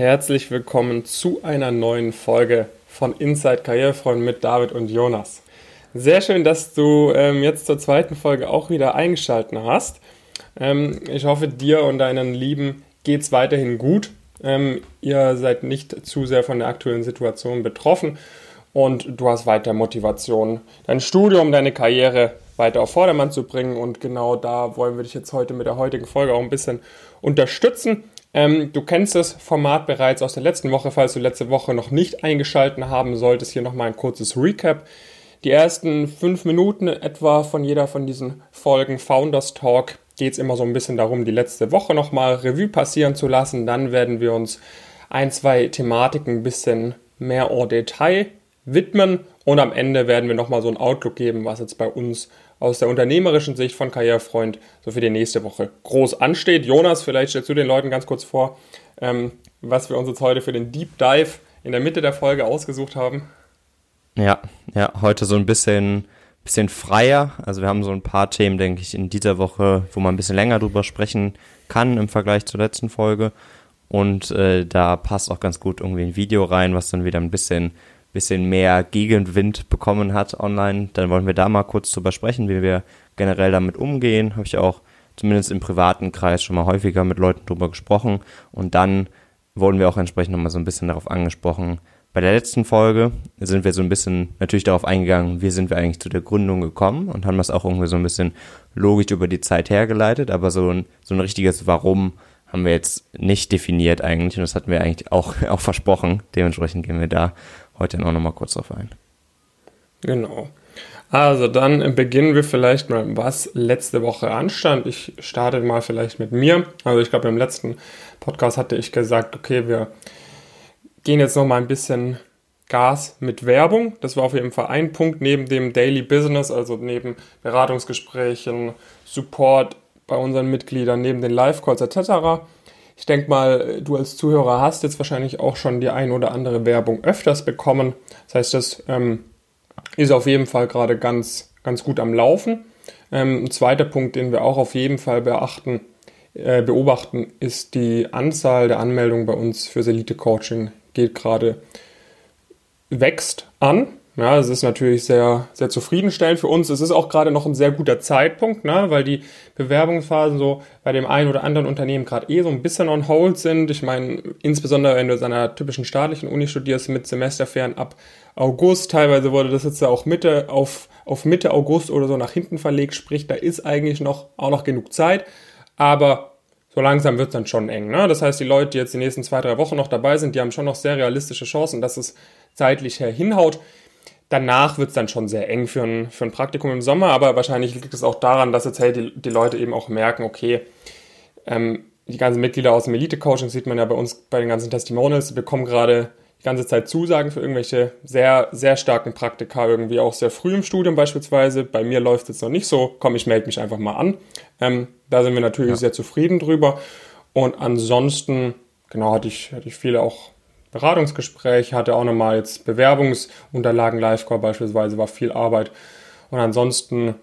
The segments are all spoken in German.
Herzlich willkommen zu einer neuen Folge von Inside Karrierefreund mit David und Jonas. Sehr schön, dass du ähm, jetzt zur zweiten Folge auch wieder eingeschaltet hast. Ähm, ich hoffe, dir und deinen Lieben geht es weiterhin gut. Ähm, ihr seid nicht zu sehr von der aktuellen Situation betroffen und du hast weiter Motivation, dein Studium, deine Karriere weiter auf Vordermann zu bringen. Und genau da wollen wir dich jetzt heute mit der heutigen Folge auch ein bisschen unterstützen. Ähm, du kennst das Format bereits aus der letzten Woche, falls du letzte Woche noch nicht eingeschaltet haben solltest. Hier nochmal ein kurzes Recap. Die ersten fünf Minuten etwa von jeder von diesen Folgen Founders Talk geht es immer so ein bisschen darum, die letzte Woche nochmal Revue passieren zu lassen. Dann werden wir uns ein, zwei Thematiken ein bisschen mehr en Detail widmen und am Ende werden wir nochmal so einen Outlook geben, was jetzt bei uns aus der unternehmerischen Sicht von Karrierefreund so für die nächste Woche groß ansteht. Jonas, vielleicht stellst du den Leuten ganz kurz vor, ähm, was wir uns jetzt heute für den Deep Dive in der Mitte der Folge ausgesucht haben. Ja, ja, heute so ein bisschen, bisschen freier. Also wir haben so ein paar Themen, denke ich, in dieser Woche, wo man ein bisschen länger drüber sprechen kann im Vergleich zur letzten Folge. Und äh, da passt auch ganz gut irgendwie ein Video rein, was dann wieder ein bisschen bisschen mehr Gegenwind bekommen hat online, dann wollen wir da mal kurz drüber sprechen, wie wir generell damit umgehen. Habe ich auch zumindest im privaten Kreis schon mal häufiger mit Leuten drüber gesprochen. Und dann wurden wir auch entsprechend nochmal so ein bisschen darauf angesprochen. Bei der letzten Folge sind wir so ein bisschen natürlich darauf eingegangen, wie sind wir eigentlich zu der Gründung gekommen und haben das auch irgendwie so ein bisschen logisch über die Zeit hergeleitet, aber so ein, so ein richtiges Warum haben wir jetzt nicht definiert eigentlich und das hatten wir eigentlich auch, auch versprochen. Dementsprechend gehen wir da heute auch nochmal kurz drauf ein. Genau. Also dann beginnen wir vielleicht mal, was letzte Woche anstand. Ich starte mal vielleicht mit mir. Also ich glaube, im letzten Podcast hatte ich gesagt, okay, wir gehen jetzt noch mal ein bisschen Gas mit Werbung. Das war auf jeden Fall ein Punkt neben dem Daily Business, also neben Beratungsgesprächen, Support bei unseren Mitgliedern, neben den Live-Calls etc. Ich denke mal, du als Zuhörer hast jetzt wahrscheinlich auch schon die ein oder andere Werbung öfters bekommen. Das heißt, das ähm, ist auf jeden Fall gerade ganz, ganz gut am Laufen. Ähm, ein zweiter Punkt, den wir auch auf jeden Fall beachten, äh, beobachten, ist die Anzahl der Anmeldungen bei uns fürs Elite-Coaching geht gerade wächst an. Ja, es ist natürlich sehr, sehr zufriedenstellend für uns. Es ist auch gerade noch ein sehr guter Zeitpunkt, ne, weil die Bewerbungsphasen so bei dem einen oder anderen Unternehmen gerade eh so ein bisschen on hold sind. Ich meine, insbesondere wenn du in einer typischen staatlichen Uni studierst mit Semesterferien ab August, teilweise wurde das jetzt ja auch Mitte auf, auf Mitte August oder so nach hinten verlegt, sprich, da ist eigentlich noch, auch noch genug Zeit. Aber so langsam wird es dann schon eng. Ne? Das heißt, die Leute, die jetzt die nächsten zwei, drei Wochen noch dabei sind, die haben schon noch sehr realistische Chancen, dass es zeitlich her hinhaut. Danach wird es dann schon sehr eng für ein, für ein Praktikum im Sommer, aber wahrscheinlich liegt es auch daran, dass jetzt hey, die, die Leute eben auch merken, okay, ähm, die ganzen Mitglieder aus dem Elite-Coaching sieht man ja bei uns bei den ganzen Testimonials, die bekommen gerade die ganze Zeit Zusagen für irgendwelche sehr, sehr starken Praktika, irgendwie auch sehr früh im Studium beispielsweise. Bei mir läuft es jetzt noch nicht so, komm, ich melde mich einfach mal an. Ähm, da sind wir natürlich ja. sehr zufrieden drüber. Und ansonsten, genau, hatte ich, hatte ich viele auch Beratungsgespräch, hatte auch nochmal jetzt Bewerbungsunterlagen, Live-Call beispielsweise, war viel Arbeit. Und ansonsten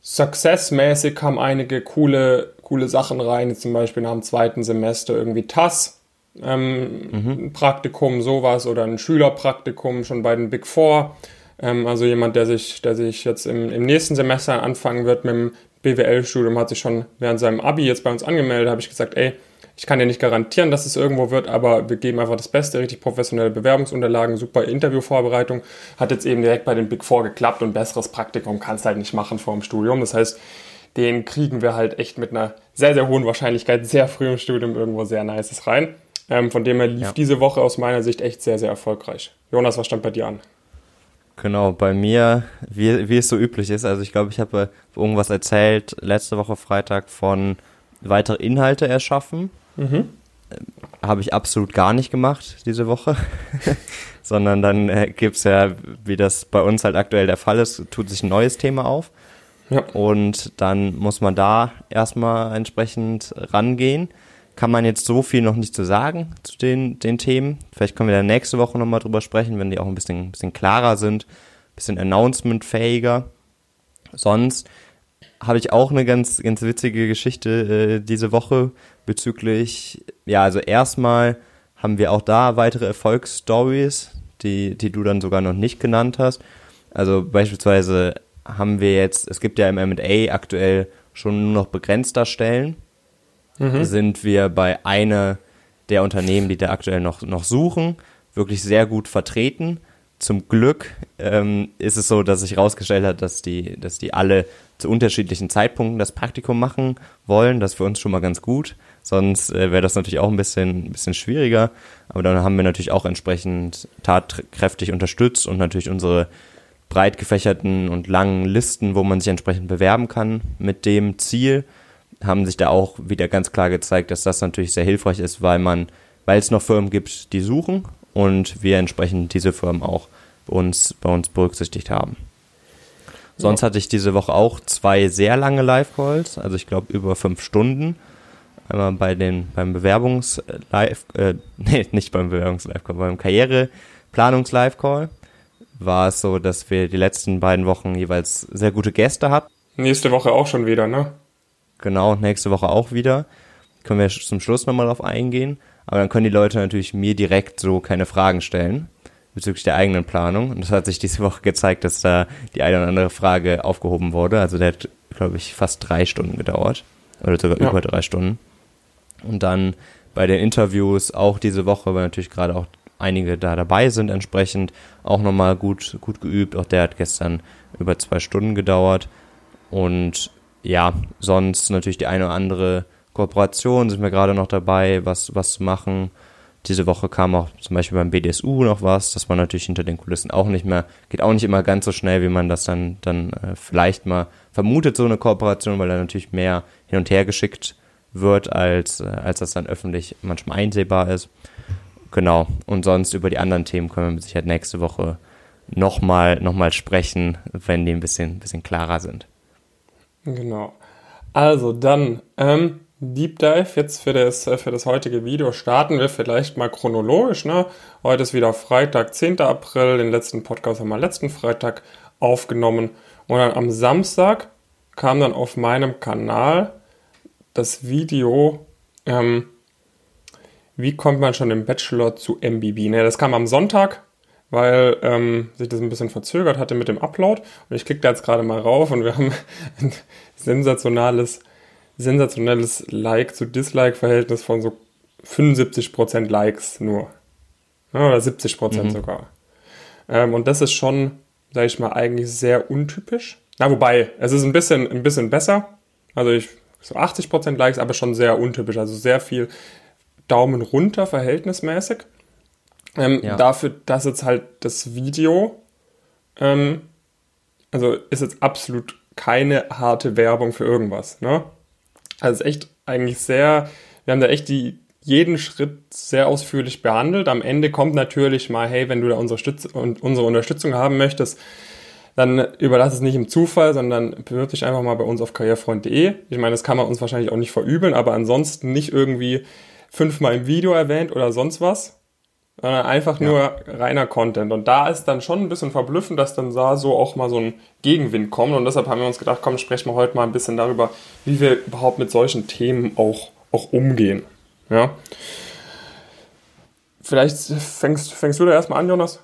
successmäßig kamen einige coole, coole Sachen rein, zum Beispiel nach dem zweiten Semester irgendwie TAS, ähm, mhm. Praktikum, sowas oder ein Schülerpraktikum schon bei den Big Four. Ähm, also jemand, der sich, der sich jetzt im, im nächsten Semester anfangen wird mit dem BWL-Studium, hat sich schon während seinem Abi jetzt bei uns angemeldet, habe ich gesagt, ey, ich kann ja nicht garantieren, dass es irgendwo wird, aber wir geben einfach das Beste, richtig professionelle Bewerbungsunterlagen, super Interviewvorbereitung. Hat jetzt eben direkt bei den Big Four geklappt und besseres Praktikum kannst du halt nicht machen vor dem Studium. Das heißt, den kriegen wir halt echt mit einer sehr, sehr hohen Wahrscheinlichkeit sehr früh im Studium irgendwo sehr Nices rein. Ähm, von dem her lief ja. diese Woche aus meiner Sicht echt sehr, sehr erfolgreich. Jonas, was stand bei dir an? Genau, bei mir, wie, wie es so üblich ist, also ich glaube, ich habe irgendwas erzählt letzte Woche Freitag von weitere Inhalte erschaffen Mhm. Habe ich absolut gar nicht gemacht diese Woche, sondern dann äh, gibt es ja, wie das bei uns halt aktuell der Fall ist, tut sich ein neues Thema auf. Ja. Und dann muss man da erstmal entsprechend rangehen. Kann man jetzt so viel noch nicht zu sagen zu den, den Themen. Vielleicht können wir dann nächste Woche nochmal drüber sprechen, wenn die auch ein bisschen, ein bisschen klarer sind, ein bisschen announcement-fähiger. Sonst habe ich auch eine ganz, ganz witzige Geschichte äh, diese Woche bezüglich, ja, also erstmal haben wir auch da weitere Erfolgsstories, die, die du dann sogar noch nicht genannt hast. Also beispielsweise haben wir jetzt, es gibt ja im M&A aktuell schon nur noch begrenzter Stellen. Mhm. Sind wir bei einer der Unternehmen, die da aktuell noch, noch suchen, wirklich sehr gut vertreten. Zum Glück ähm, ist es so, dass sich herausgestellt hat, dass die, dass die alle zu unterschiedlichen Zeitpunkten das Praktikum machen wollen. Das ist für uns schon mal ganz gut. Sonst äh, wäre das natürlich auch ein bisschen, bisschen schwieriger. Aber dann haben wir natürlich auch entsprechend tatkräftig unterstützt und natürlich unsere breit gefächerten und langen Listen, wo man sich entsprechend bewerben kann mit dem Ziel, haben sich da auch wieder ganz klar gezeigt, dass das natürlich sehr hilfreich ist, weil man, weil es noch Firmen gibt, die suchen und wir entsprechend diese Firmen auch bei uns, bei uns berücksichtigt haben. Sonst ja. hatte ich diese Woche auch zwei sehr lange Live-Calls, also ich glaube über fünf Stunden. Einmal bei den, beim Bewerbungs-Live, äh, nee, nicht beim Bewerbungs-Live-Call, beim Karriereplanungs-Live-Call war es so, dass wir die letzten beiden Wochen jeweils sehr gute Gäste hatten. Nächste Woche auch schon wieder, ne? Genau, nächste Woche auch wieder. Können wir zum Schluss nochmal drauf eingehen. Aber dann können die Leute natürlich mir direkt so keine Fragen stellen bezüglich der eigenen Planung. Und das hat sich diese Woche gezeigt, dass da die eine oder andere Frage aufgehoben wurde. Also der hat, glaube ich, fast drei Stunden gedauert. Oder sogar ja. über drei Stunden. Und dann bei den Interviews auch diese Woche, weil natürlich gerade auch einige da dabei sind, entsprechend auch nochmal gut, gut geübt. Auch der hat gestern über zwei Stunden gedauert. Und ja, sonst natürlich die eine oder andere Kooperation sind wir gerade noch dabei, was, was zu machen. Diese Woche kam auch zum Beispiel beim BDSU noch was, das war natürlich hinter den Kulissen auch nicht mehr, geht auch nicht immer ganz so schnell, wie man das dann, dann äh, vielleicht mal vermutet, so eine Kooperation, weil da natürlich mehr hin und her geschickt wird, als, äh, als das dann öffentlich manchmal einsehbar ist. Genau. Und sonst über die anderen Themen können wir mit Sicherheit nächste Woche nochmal noch mal sprechen, wenn die ein bisschen, bisschen klarer sind. Genau. Also dann, ähm, Deep Dive jetzt für das, für das heutige Video starten wir vielleicht mal chronologisch. Ne? Heute ist wieder Freitag, 10. April. Den letzten Podcast haben wir letzten Freitag aufgenommen. Und dann am Samstag kam dann auf meinem Kanal das Video, ähm, wie kommt man schon im Bachelor zu MBB? Ne, das kam am Sonntag, weil ähm, sich das ein bisschen verzögert hatte mit dem Upload. Und ich klicke da jetzt gerade mal rauf und wir haben ein sensationales sensationelles Like zu Dislike-Verhältnis von so 75% Likes nur. Ja, oder 70% mhm. sogar. Ähm, und das ist schon, sage ich mal, eigentlich sehr untypisch. Na, wobei, es ist ein bisschen, ein bisschen besser. Also ich, so 80% Likes, aber schon sehr untypisch. Also sehr viel Daumen runter verhältnismäßig. Ähm, ja. Dafür, dass jetzt halt das Video, ähm, also ist jetzt absolut keine harte Werbung für irgendwas. Ne? Also echt eigentlich sehr, wir haben da echt die, jeden Schritt sehr ausführlich behandelt. Am Ende kommt natürlich mal, hey, wenn du da unsere, Stütz unsere Unterstützung haben möchtest, dann überlass es nicht im Zufall, sondern bewirb dich einfach mal bei uns auf karrierefreund.de. Ich meine, das kann man uns wahrscheinlich auch nicht verübeln, aber ansonsten nicht irgendwie fünfmal im Video erwähnt oder sonst was, einfach ja. nur reiner Content. Und da ist dann schon ein bisschen verblüffend, dass dann da so auch mal so ein Gegenwind kommt. Und deshalb haben wir uns gedacht, komm, sprechen wir heute mal ein bisschen darüber, wie wir überhaupt mit solchen Themen auch, auch umgehen. Ja. Vielleicht fängst, fängst du da erstmal an, Jonas?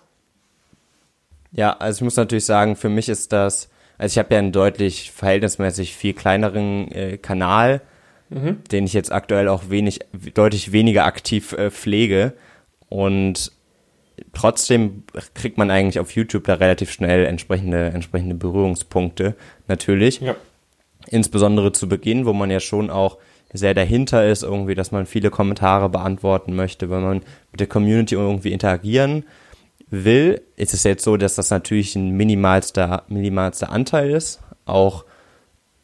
Ja, also ich muss natürlich sagen, für mich ist das, also ich habe ja einen deutlich verhältnismäßig viel kleineren äh, Kanal, mhm. den ich jetzt aktuell auch wenig, deutlich weniger aktiv äh, pflege. Und trotzdem kriegt man eigentlich auf YouTube da relativ schnell entsprechende, entsprechende Berührungspunkte, natürlich. Ja. Insbesondere zu Beginn, wo man ja schon auch sehr dahinter ist, irgendwie, dass man viele Kommentare beantworten möchte, wenn man mit der Community irgendwie interagieren will, ist es jetzt so, dass das natürlich ein minimalster, minimalster Anteil ist. Auch,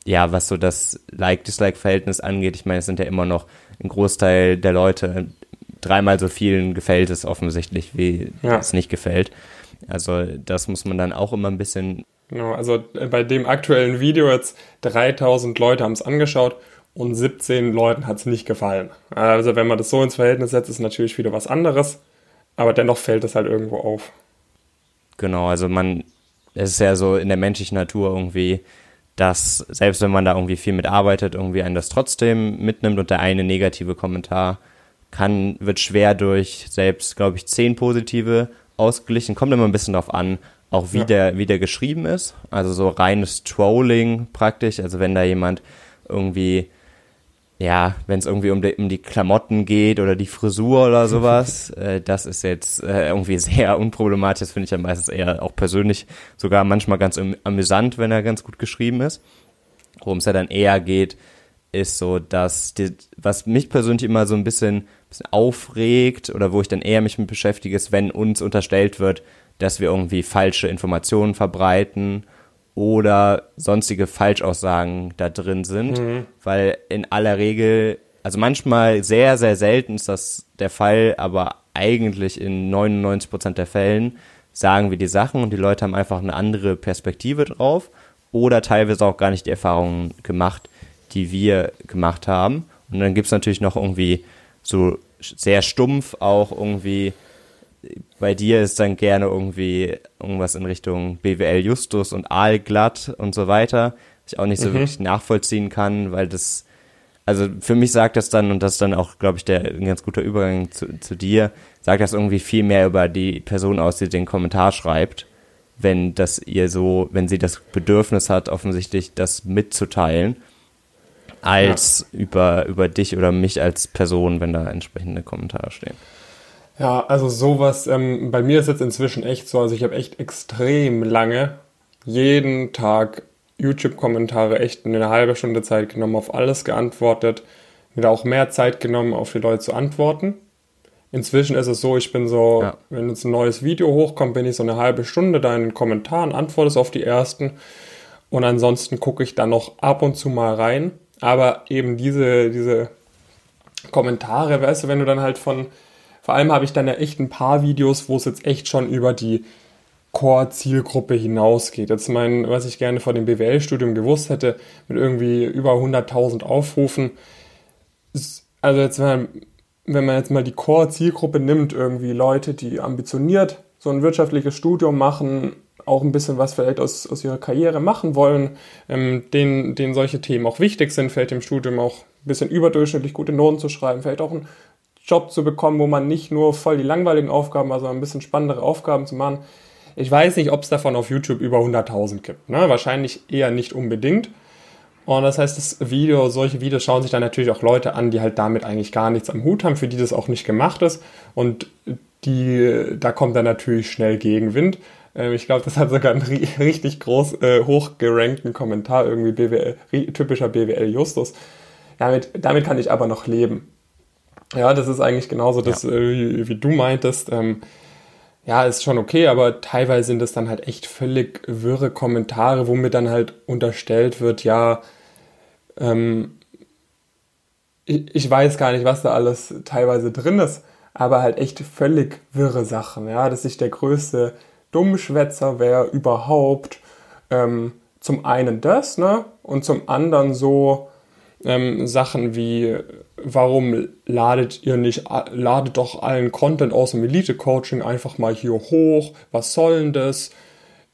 ja, was so das Like-Dislike-Verhältnis angeht. Ich meine, es sind ja immer noch ein Großteil der Leute dreimal so vielen gefällt es offensichtlich, wie ja. es nicht gefällt. Also das muss man dann auch immer ein bisschen. Genau, also äh, bei dem aktuellen Video jetzt 3000 Leute haben es angeschaut und 17 Leuten hat es nicht gefallen. Also wenn man das so ins Verhältnis setzt, ist natürlich wieder was anderes, aber dennoch fällt es halt irgendwo auf. Genau, also man, es ist ja so in der menschlichen Natur irgendwie, dass selbst wenn man da irgendwie viel mitarbeitet, irgendwie einen das trotzdem mitnimmt und der eine negative Kommentar kann, wird schwer durch selbst, glaube ich, zehn positive ausgeglichen. Kommt immer ein bisschen drauf an, auch wie, ja. der, wie der geschrieben ist. Also so reines Trolling praktisch. Also wenn da jemand irgendwie, ja, wenn es irgendwie um die, um die Klamotten geht oder die Frisur oder sowas, äh, das ist jetzt äh, irgendwie sehr unproblematisch. Das finde ich ja meistens eher auch persönlich sogar manchmal ganz amüsant, wenn er ganz gut geschrieben ist. Worum es ja dann eher geht, ist so, dass die, was mich persönlich immer so ein bisschen, bisschen aufregt oder wo ich dann eher mich mit beschäftige, ist, wenn uns unterstellt wird, dass wir irgendwie falsche Informationen verbreiten oder sonstige Falschaussagen da drin sind, mhm. weil in aller Regel, also manchmal sehr, sehr selten ist das der Fall, aber eigentlich in 99 Prozent der Fällen sagen wir die Sachen und die Leute haben einfach eine andere Perspektive drauf oder teilweise auch gar nicht die Erfahrungen gemacht, die wir gemacht haben. Und dann gibt es natürlich noch irgendwie so sehr stumpf auch irgendwie bei dir ist dann gerne irgendwie irgendwas in Richtung BWL Justus und Aalglatt und so weiter, was ich auch nicht so mhm. wirklich nachvollziehen kann, weil das, also für mich sagt das dann, und das ist dann auch, glaube ich, der ein ganz guter Übergang zu, zu dir, sagt das irgendwie viel mehr über die Person aus, die den Kommentar schreibt, wenn das ihr so, wenn sie das Bedürfnis hat, offensichtlich das mitzuteilen, als ja. über, über dich oder mich als Person, wenn da entsprechende Kommentare stehen. Ja, also sowas, ähm, bei mir ist jetzt inzwischen echt so, also ich habe echt extrem lange jeden Tag YouTube-Kommentare echt in eine halbe Stunde Zeit genommen, auf alles geantwortet, mir auch mehr Zeit genommen, auf die Leute zu antworten. Inzwischen ist es so, ich bin so, ja. wenn jetzt ein neues Video hochkommt, bin ich so eine halbe Stunde da in den Kommentaren, antworte auf die ersten und ansonsten gucke ich dann noch ab und zu mal rein. Aber eben diese, diese Kommentare, weißt du, wenn du dann halt von vor allem habe ich dann ja echt ein paar Videos, wo es jetzt echt schon über die Core-Zielgruppe hinausgeht. Jetzt mein, was ich gerne vor dem BWL-Studium gewusst hätte, mit irgendwie über 100.000 Aufrufen. Also jetzt, wenn man jetzt mal die Core-Zielgruppe nimmt, irgendwie Leute, die ambitioniert so ein wirtschaftliches Studium machen, auch ein bisschen was vielleicht aus, aus ihrer Karriere machen wollen, ähm, denen, denen solche Themen auch wichtig sind, vielleicht im Studium auch ein bisschen überdurchschnittlich gute Noten zu schreiben, vielleicht auch ein Job zu bekommen, wo man nicht nur voll die langweiligen Aufgaben, also ein bisschen spannendere Aufgaben zu machen. Ich weiß nicht, ob es davon auf YouTube über 100.000 gibt. Ne? Wahrscheinlich eher nicht unbedingt. Und das heißt, das Video, solche Videos schauen sich dann natürlich auch Leute an, die halt damit eigentlich gar nichts am Hut haben, für die das auch nicht gemacht ist. Und die, da kommt dann natürlich schnell Gegenwind. Ähm, ich glaube, das hat sogar einen richtig groß äh, hochgerankten Kommentar, irgendwie BWL, typischer BWL Justus. Damit, damit kann ich aber noch leben. Ja, das ist eigentlich genauso das, äh, wie, wie, du meintest. Ähm, ja, ist schon okay, aber teilweise sind das dann halt echt völlig wirre Kommentare, wo mir dann halt unterstellt wird, ja, ähm, ich, ich weiß gar nicht, was da alles teilweise drin ist, aber halt echt völlig wirre Sachen, ja, dass ich der größte Dummschwätzer wäre überhaupt. Ähm, zum einen das, ne, und zum anderen so, ähm, Sachen wie, warum ladet ihr nicht, ladet doch allen Content aus dem Elite-Coaching einfach mal hier hoch, was soll denn das?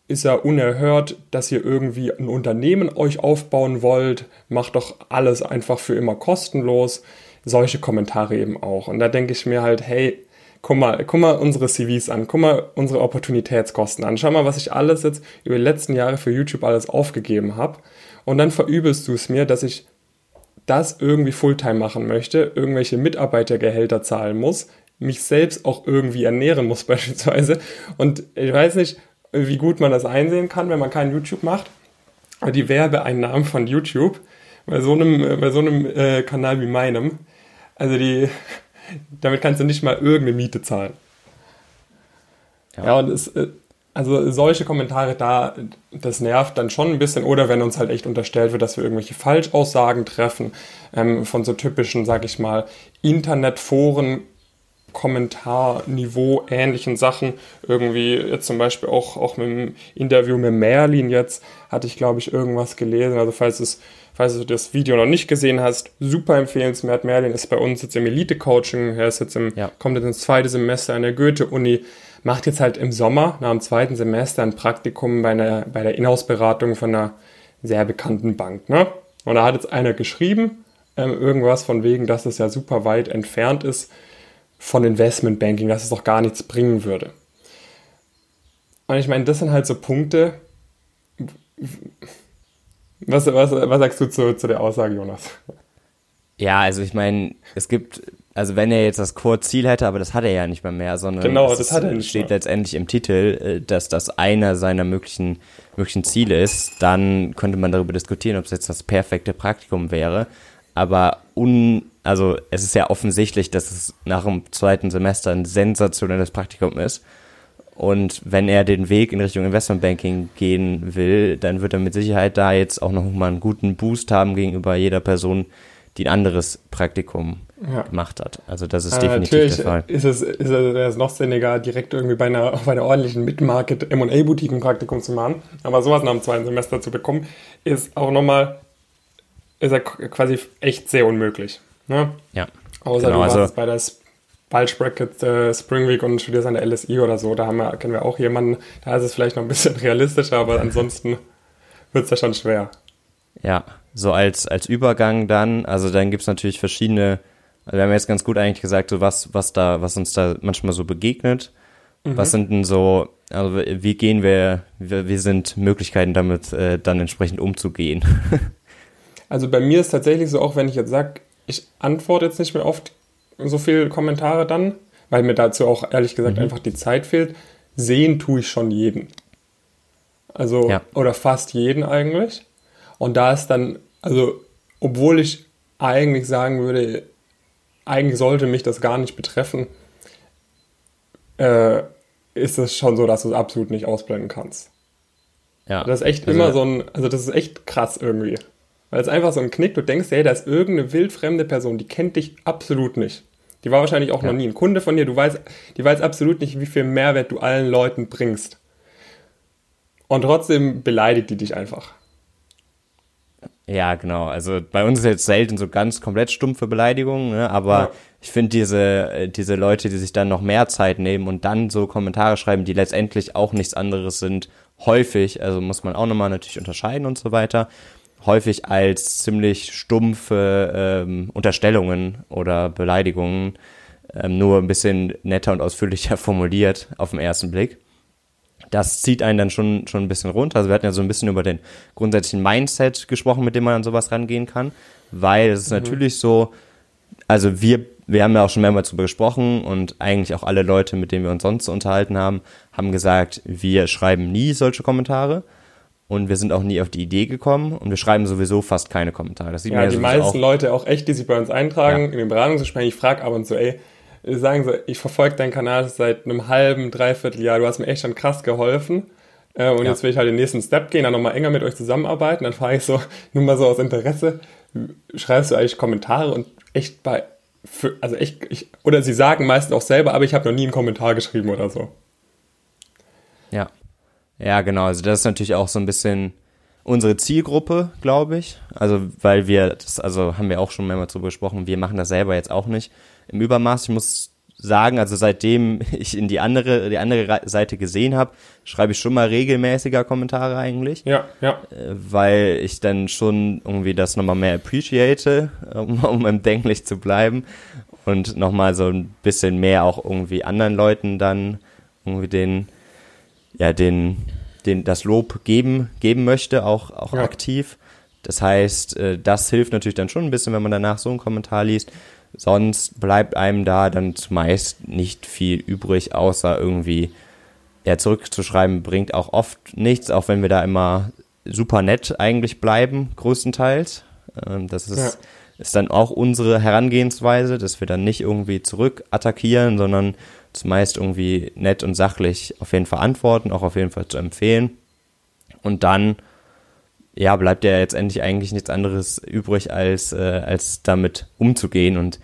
Ist ja unerhört, dass ihr irgendwie ein Unternehmen euch aufbauen wollt, macht doch alles einfach für immer kostenlos. Solche Kommentare eben auch. Und da denke ich mir halt, hey, guck mal, guck mal unsere CVs an, guck mal unsere Opportunitätskosten an. Schau mal, was ich alles jetzt über die letzten Jahre für YouTube alles aufgegeben habe. Und dann verübelst du es mir, dass ich das irgendwie Fulltime machen möchte, irgendwelche Mitarbeitergehälter zahlen muss, mich selbst auch irgendwie ernähren muss beispielsweise. Und ich weiß nicht, wie gut man das einsehen kann, wenn man kein YouTube macht. Aber die Werbeeinnahmen von YouTube bei so einem, bei so einem äh, Kanal wie meinem, also die, damit kannst du nicht mal irgendeine Miete zahlen. Ja, ja und es, äh, also solche Kommentare da, das nervt dann schon ein bisschen. Oder wenn uns halt echt unterstellt wird, dass wir irgendwelche Falschaussagen treffen ähm, von so typischen, sag ich mal, Internetforen, Kommentarniveau ähnlichen Sachen. Irgendwie jetzt zum Beispiel auch, auch mit dem Interview mit Merlin jetzt hatte ich, glaube ich, irgendwas gelesen. Also falls es falls du das Video noch nicht gesehen hast, super empfehlenswert. Merlin ist bei uns jetzt im Elite-Coaching. Er ist jetzt im, ja. kommt jetzt ins zweite Semester an der Goethe-Uni macht jetzt halt im Sommer nach dem zweiten Semester ein Praktikum bei, einer, bei der Inhouse-Beratung von einer sehr bekannten Bank. Ne? Und da hat jetzt einer geschrieben, ähm, irgendwas von wegen, dass es ja super weit entfernt ist, von Investmentbanking, dass es doch gar nichts bringen würde. Und ich meine, das sind halt so Punkte. Was, was, was sagst du zu, zu der Aussage, Jonas? Ja, also ich meine, es gibt, also wenn er jetzt das Core-Ziel hätte, aber das hat er ja nicht mehr mehr, sondern genau, das hat er nicht steht mehr. letztendlich im Titel, äh, dass das einer seiner möglichen, möglichen Ziele ist, dann könnte man darüber diskutieren, ob es jetzt das perfekte Praktikum wäre. Aber un, also es ist ja offensichtlich, dass es nach dem zweiten Semester ein sensationelles Praktikum ist. Und wenn er den Weg in Richtung Investmentbanking gehen will, dann wird er mit Sicherheit da jetzt auch noch mal einen guten Boost haben gegenüber jeder Person, die ein anderes Praktikum ja. gemacht hat. Also das ist äh, definitiv der Fall. Ist es, ist es noch sinniger, direkt irgendwie bei einer, bei einer ordentlichen Mid-Market M&A-Boutique ein Praktikum zu machen. Aber sowas nach dem zweiten Semester zu bekommen, ist auch nochmal, ist ja quasi echt sehr unmöglich. Ne? Ja. Außer genau, du warst also, bei der Bulge Bracket äh, Spring Week und studierst an der LSI oder so. Da haben wir, kennen wir auch jemanden, da ist es vielleicht noch ein bisschen realistischer, aber ansonsten wird es ja schon schwer. Ja, so als, als Übergang dann, also dann gibt es natürlich verschiedene, also wir haben jetzt ganz gut eigentlich gesagt, so was, was da, was uns da manchmal so begegnet. Mhm. Was sind denn so, also wie gehen wir, wie, wie sind Möglichkeiten damit äh, dann entsprechend umzugehen? also bei mir ist tatsächlich so, auch wenn ich jetzt sage, ich antworte jetzt nicht mehr oft so viele Kommentare dann, weil mir dazu auch ehrlich gesagt mhm. einfach die Zeit fehlt. Sehen tue ich schon jeden. Also, ja. oder fast jeden eigentlich. Und da ist dann, also, obwohl ich eigentlich sagen würde, eigentlich sollte mich das gar nicht betreffen, äh, ist es schon so, dass du es absolut nicht ausblenden kannst. Ja. Das ist echt also, immer so ein, also das ist echt krass irgendwie. Weil es einfach so ein Knick, du denkst, hey, da ist irgendeine wildfremde Person, die kennt dich absolut nicht. Die war wahrscheinlich auch ja. noch nie ein Kunde von dir, du weißt, die weiß absolut nicht, wie viel Mehrwert du allen Leuten bringst. Und trotzdem beleidigt die dich einfach. Ja, genau. Also bei uns ist jetzt selten so ganz komplett stumpfe Beleidigungen, ne? aber ja. ich finde diese, äh, diese Leute, die sich dann noch mehr Zeit nehmen und dann so Kommentare schreiben, die letztendlich auch nichts anderes sind, häufig, also muss man auch nochmal natürlich unterscheiden und so weiter, häufig als ziemlich stumpfe ähm, Unterstellungen oder Beleidigungen, ähm, nur ein bisschen netter und ausführlicher formuliert auf den ersten Blick das zieht einen dann schon, schon ein bisschen runter. Also wir hatten ja so ein bisschen über den grundsätzlichen Mindset gesprochen, mit dem man an sowas rangehen kann, weil es ist mhm. natürlich so, also wir, wir haben ja auch schon mehrmals darüber gesprochen und eigentlich auch alle Leute, mit denen wir uns sonst unterhalten haben, haben gesagt, wir schreiben nie solche Kommentare und wir sind auch nie auf die Idee gekommen und wir schreiben sowieso fast keine Kommentare. Das sieht ja, man ja die meisten auch. Leute auch echt, die sich bei uns eintragen, ja. in den Beratungsgesprächen, ich frage ab und zu, ey, sagen so, ich verfolge deinen Kanal seit einem halben, dreiviertel Jahr, du hast mir echt schon krass geholfen. Äh, und ja. jetzt will ich halt den nächsten Step gehen, dann nochmal enger mit euch zusammenarbeiten. Dann frage ich so, nur mal so aus Interesse, schreibst du eigentlich Kommentare und echt bei, für, also echt, ich, oder sie sagen meistens auch selber, aber ich habe noch nie einen Kommentar geschrieben oder so. Ja. Ja, genau. Also das ist natürlich auch so ein bisschen unsere Zielgruppe, glaube ich. Also, weil wir, das, also haben wir auch schon mehrmals drüber gesprochen, wir machen das selber jetzt auch nicht im Übermaß. Ich muss sagen, also seitdem ich in die andere, die andere Seite gesehen habe, schreibe ich schon mal regelmäßiger Kommentare eigentlich. Ja, ja. Äh, weil ich dann schon irgendwie das nochmal mehr appreciate, um, um im Denklich zu bleiben. Und nochmal so ein bisschen mehr auch irgendwie anderen Leuten dann irgendwie den, ja, den, den, das Lob geben, geben möchte, auch, auch ja. aktiv. Das heißt, äh, das hilft natürlich dann schon ein bisschen, wenn man danach so einen Kommentar liest. Sonst bleibt einem da dann zumeist nicht viel übrig, außer irgendwie ja, zurückzuschreiben, bringt auch oft nichts, auch wenn wir da immer super nett eigentlich bleiben, größtenteils. Ähm, das ist, ja. ist dann auch unsere Herangehensweise, dass wir dann nicht irgendwie zurück attackieren, sondern zumeist irgendwie nett und sachlich auf jeden Fall antworten, auch auf jeden Fall zu empfehlen. Und dann ja, bleibt ja jetzt endlich eigentlich nichts anderes übrig, als, äh, als damit umzugehen. Und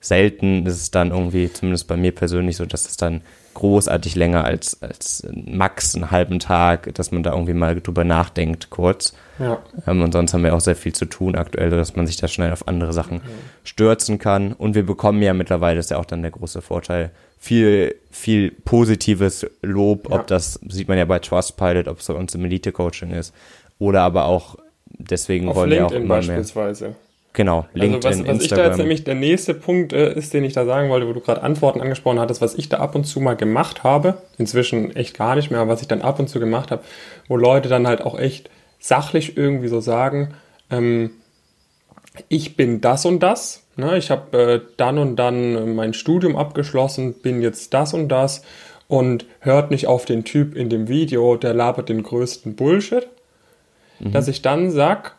selten ist es dann irgendwie, zumindest bei mir persönlich, so, dass es dann großartig länger als, als max einen halben Tag, dass man da irgendwie mal drüber nachdenkt, kurz. Ja. Ähm, und sonst haben wir auch sehr viel zu tun aktuell, dass man sich da schnell auf andere Sachen stürzen kann. Und wir bekommen ja mittlerweile, das ist ja auch dann der große Vorteil, viel, viel positives Lob, ja. ob das sieht man ja bei Trustpilot, ob es bei uns im Elite-Coaching ist, oder aber auch, deswegen Auf wollen LinkedIn wir auch immer beispielsweise. Mehr. Genau, LinkedIn, also was, was Instagram. ich da jetzt nämlich der nächste Punkt äh, ist, den ich da sagen wollte, wo du gerade Antworten angesprochen hattest, was ich da ab und zu mal gemacht habe, inzwischen echt gar nicht mehr, aber was ich dann ab und zu gemacht habe, wo Leute dann halt auch echt sachlich irgendwie so sagen, ähm, ich bin das und das, ne? ich habe äh, dann und dann mein Studium abgeschlossen, bin jetzt das und das und hört nicht auf den Typ in dem Video, der labert den größten Bullshit, mhm. dass ich dann sag,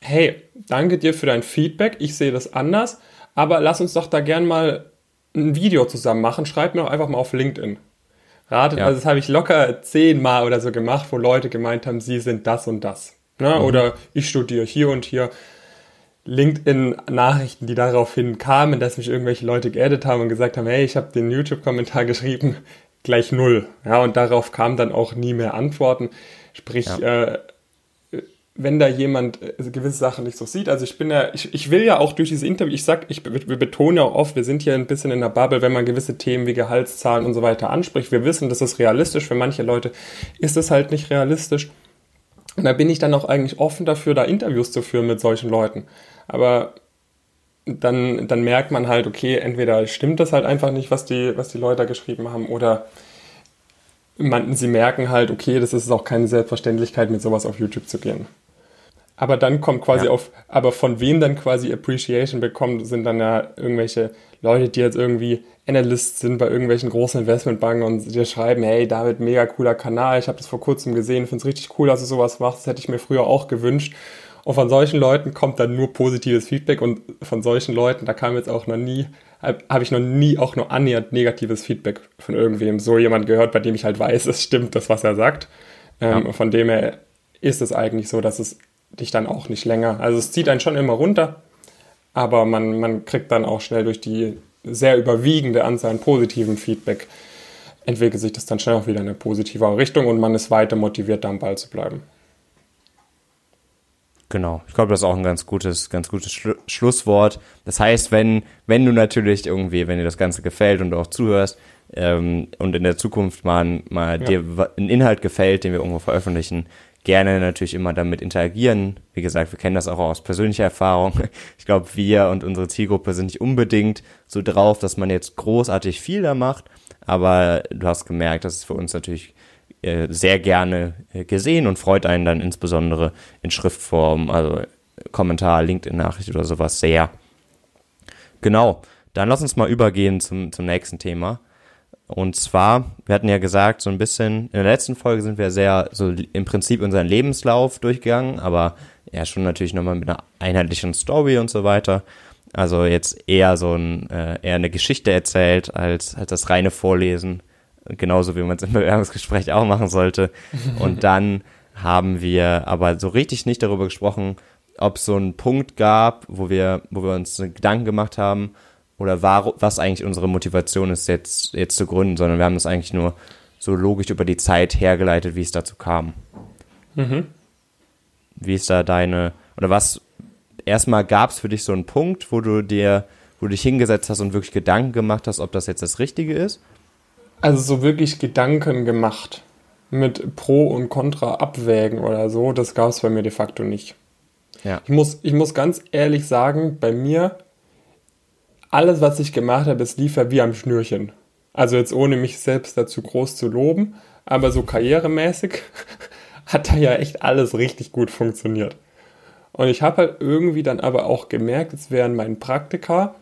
hey, danke dir für dein Feedback, ich sehe das anders, aber lass uns doch da gern mal ein Video zusammen machen, schreib mir doch einfach mal auf LinkedIn. Ratet, ja. also das habe ich locker zehnmal oder so gemacht, wo Leute gemeint haben, sie sind das und das. Ne? Mhm. Oder ich studiere hier und hier. LinkedIn-Nachrichten, die daraufhin kamen, dass mich irgendwelche Leute geedit haben und gesagt haben, hey, ich habe den YouTube-Kommentar geschrieben, gleich null. Ja, und darauf kamen dann auch nie mehr Antworten. Sprich, ja. äh, wenn da jemand äh, gewisse Sachen nicht so sieht. Also ich bin ja, ich, ich will ja auch durch diese Interview, ich sag, ich, wir betonen ja auch oft, wir sind hier ein bisschen in der Bubble, wenn man gewisse Themen wie Gehaltszahlen und so weiter anspricht. Wir wissen, das ist realistisch. Für manche Leute ist es halt nicht realistisch. Und da bin ich dann auch eigentlich offen dafür, da Interviews zu führen mit solchen Leuten. Aber dann, dann merkt man halt, okay, entweder stimmt das halt einfach nicht, was die, was die Leute geschrieben haben, oder man, sie merken halt, okay, das ist auch keine Selbstverständlichkeit, mit sowas auf YouTube zu gehen. Aber dann kommt quasi ja. auf, aber von wem dann quasi Appreciation bekommt, sind dann ja irgendwelche Leute, die jetzt irgendwie Analysts sind bei irgendwelchen großen Investmentbanken und dir schreiben, hey David, mega cooler Kanal, ich habe das vor kurzem gesehen, finde es richtig cool, dass du sowas machst, das hätte ich mir früher auch gewünscht. Und von solchen Leuten kommt dann nur positives Feedback und von solchen Leuten, da kam jetzt auch noch nie, habe ich noch nie auch nur annähernd negatives Feedback von irgendwem, so jemand gehört, bei dem ich halt weiß, es stimmt das, was er sagt. Ähm, ja. Von dem her ist es eigentlich so, dass es dich dann auch nicht länger, also es zieht einen schon immer runter, aber man, man kriegt dann auch schnell durch die sehr überwiegende Anzahl an positiven Feedback, entwickelt sich das dann schnell auch wieder in eine positive Richtung und man ist weiter motiviert, da am Ball zu bleiben. Genau, ich glaube, das ist auch ein ganz gutes, ganz gutes Schlu Schlusswort. Das heißt, wenn, wenn du natürlich irgendwie, wenn dir das Ganze gefällt und du auch zuhörst ähm, und in der Zukunft mal, mal ja. dir ein Inhalt gefällt, den wir irgendwo veröffentlichen, gerne natürlich immer damit interagieren. Wie gesagt, wir kennen das auch aus persönlicher Erfahrung. Ich glaube, wir und unsere Zielgruppe sind nicht unbedingt so drauf, dass man jetzt großartig viel da macht, aber du hast gemerkt, dass es für uns natürlich sehr gerne äh, gesehen und freut einen dann insbesondere in Schriftform, also Kommentar, LinkedIn-Nachricht oder sowas sehr. Genau, dann lass uns mal übergehen zum, zum nächsten Thema. Und zwar, wir hatten ja gesagt, so ein bisschen, in der letzten Folge sind wir sehr, so im Prinzip unseren Lebenslauf durchgegangen, aber ja schon natürlich nochmal mit einer einheitlichen Story und so weiter. Also jetzt eher so ein, äh, eher eine Geschichte erzählt, als, als das reine Vorlesen genauso wie man es im Bewerbungsgespräch auch machen sollte. Und dann haben wir aber so richtig nicht darüber gesprochen, ob es so einen Punkt gab, wo wir, wo wir uns Gedanken gemacht haben oder war, was eigentlich unsere Motivation ist, jetzt, jetzt zu gründen, sondern wir haben das eigentlich nur so logisch über die Zeit hergeleitet, wie es dazu kam. Mhm. Wie ist da deine, oder was, erstmal gab es für dich so einen Punkt, wo du dir, wo du dich hingesetzt hast und wirklich Gedanken gemacht hast, ob das jetzt das Richtige ist? Also so wirklich Gedanken gemacht mit Pro und Contra abwägen oder so, das gab es bei mir de facto nicht. Ja. Ich, muss, ich muss ganz ehrlich sagen, bei mir, alles, was ich gemacht habe, es lief ja wie am Schnürchen. Also jetzt ohne mich selbst dazu groß zu loben, aber so karrieremäßig hat da ja echt alles richtig gut funktioniert. Und ich habe halt irgendwie dann aber auch gemerkt, jetzt während meinen Praktika,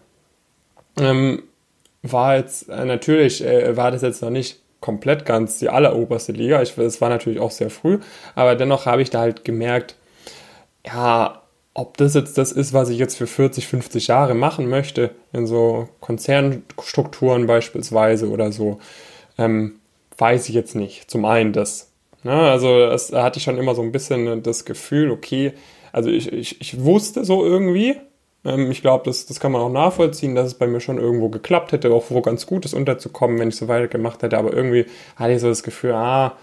ähm, war jetzt, äh, natürlich äh, war das jetzt noch nicht komplett ganz die alleroberste Liga. Ich, es war natürlich auch sehr früh, aber dennoch habe ich da halt gemerkt, ja, ob das jetzt das ist, was ich jetzt für 40, 50 Jahre machen möchte, in so Konzernstrukturen beispielsweise oder so, ähm, weiß ich jetzt nicht. Zum einen das. Ne? Also das, da hatte ich schon immer so ein bisschen das Gefühl, okay, also ich, ich, ich wusste so irgendwie, ähm, ich glaube, das, das kann man auch nachvollziehen, dass es bei mir schon irgendwo geklappt hätte, auch wo ganz gut ist unterzukommen, wenn ich so weitergemacht hätte. Aber irgendwie hatte ich so das Gefühl, ah,